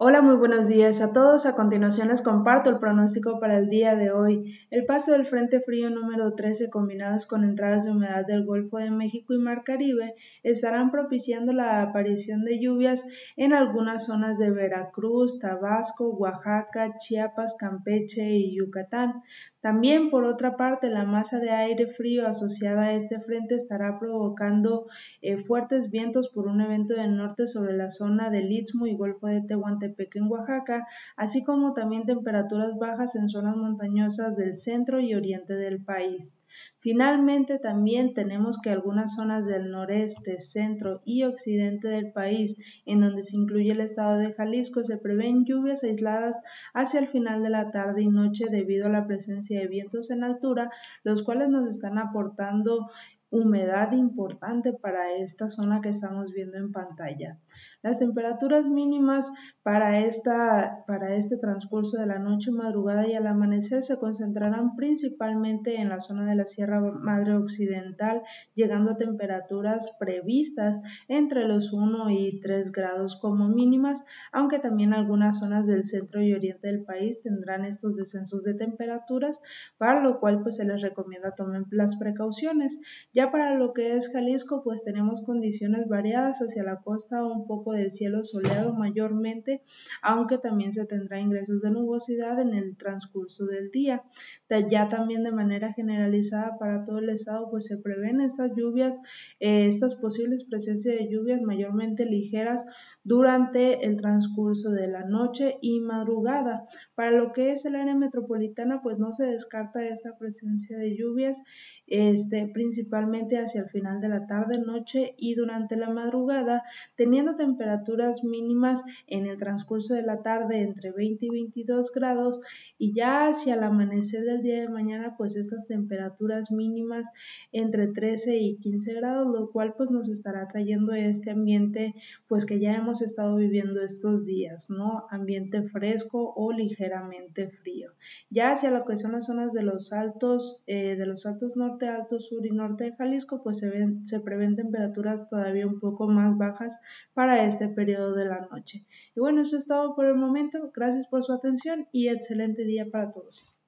Hola, muy buenos días a todos. A continuación les comparto el pronóstico para el día de hoy. El paso del Frente Frío número 13 combinados con entradas de humedad del Golfo de México y Mar Caribe estarán propiciando la aparición de lluvias en algunas zonas de Veracruz, Tabasco, Oaxaca, Chiapas, Campeche y Yucatán. También, por otra parte, la masa de aire frío asociada a este frente estará provocando eh, fuertes vientos por un evento del norte sobre la zona del Istmo y Golfo de Tehuantepec en Oaxaca, así como también temperaturas bajas en zonas montañosas del centro y oriente del país. Finalmente, también tenemos que algunas zonas del noreste, centro y occidente del país, en donde se incluye el estado de Jalisco, se prevén lluvias aisladas hacia el final de la tarde y noche debido a la presencia de vientos en altura, los cuales nos están aportando humedad importante para esta zona que estamos viendo en pantalla. Las temperaturas mínimas para, esta, para este transcurso de la noche, madrugada y al amanecer se concentrarán principalmente en la zona de la Sierra Madre Occidental, llegando a temperaturas previstas entre los 1 y 3 grados como mínimas, aunque también algunas zonas del centro y oriente del país tendrán estos descensos de temperaturas, para lo cual pues se les recomienda tomen las precauciones. Ya para lo que es Jalisco, pues tenemos condiciones variadas hacia la costa, un poco de cielo soleado mayormente, aunque también se tendrá ingresos de nubosidad en el transcurso del día. Ya también de manera generalizada para todo el estado, pues se prevén estas lluvias, eh, estas posibles presencias de lluvias mayormente ligeras durante el transcurso de la noche y madrugada. Para lo que es el área metropolitana, pues no se descarta esta presencia de lluvias, este, principalmente hacia el final de la tarde, noche y durante la madrugada, teniendo temperaturas mínimas en el transcurso de la tarde entre 20 y 22 grados y ya hacia el amanecer del día de mañana, pues estas temperaturas mínimas entre 13 y 15 grados, lo cual pues nos estará trayendo este ambiente pues que ya hemos estado viviendo estos días, ¿no? Ambiente fresco o ligeramente frío. Ya hacia lo que son las zonas de los altos, eh, de los altos norte, alto sur y norte Jalisco, pues se, prevén temperaturas todavía un poco más bajas para este periodo de la noche. Y bueno, eso es todo por el momento. Gracias por su atención y excelente día para todos.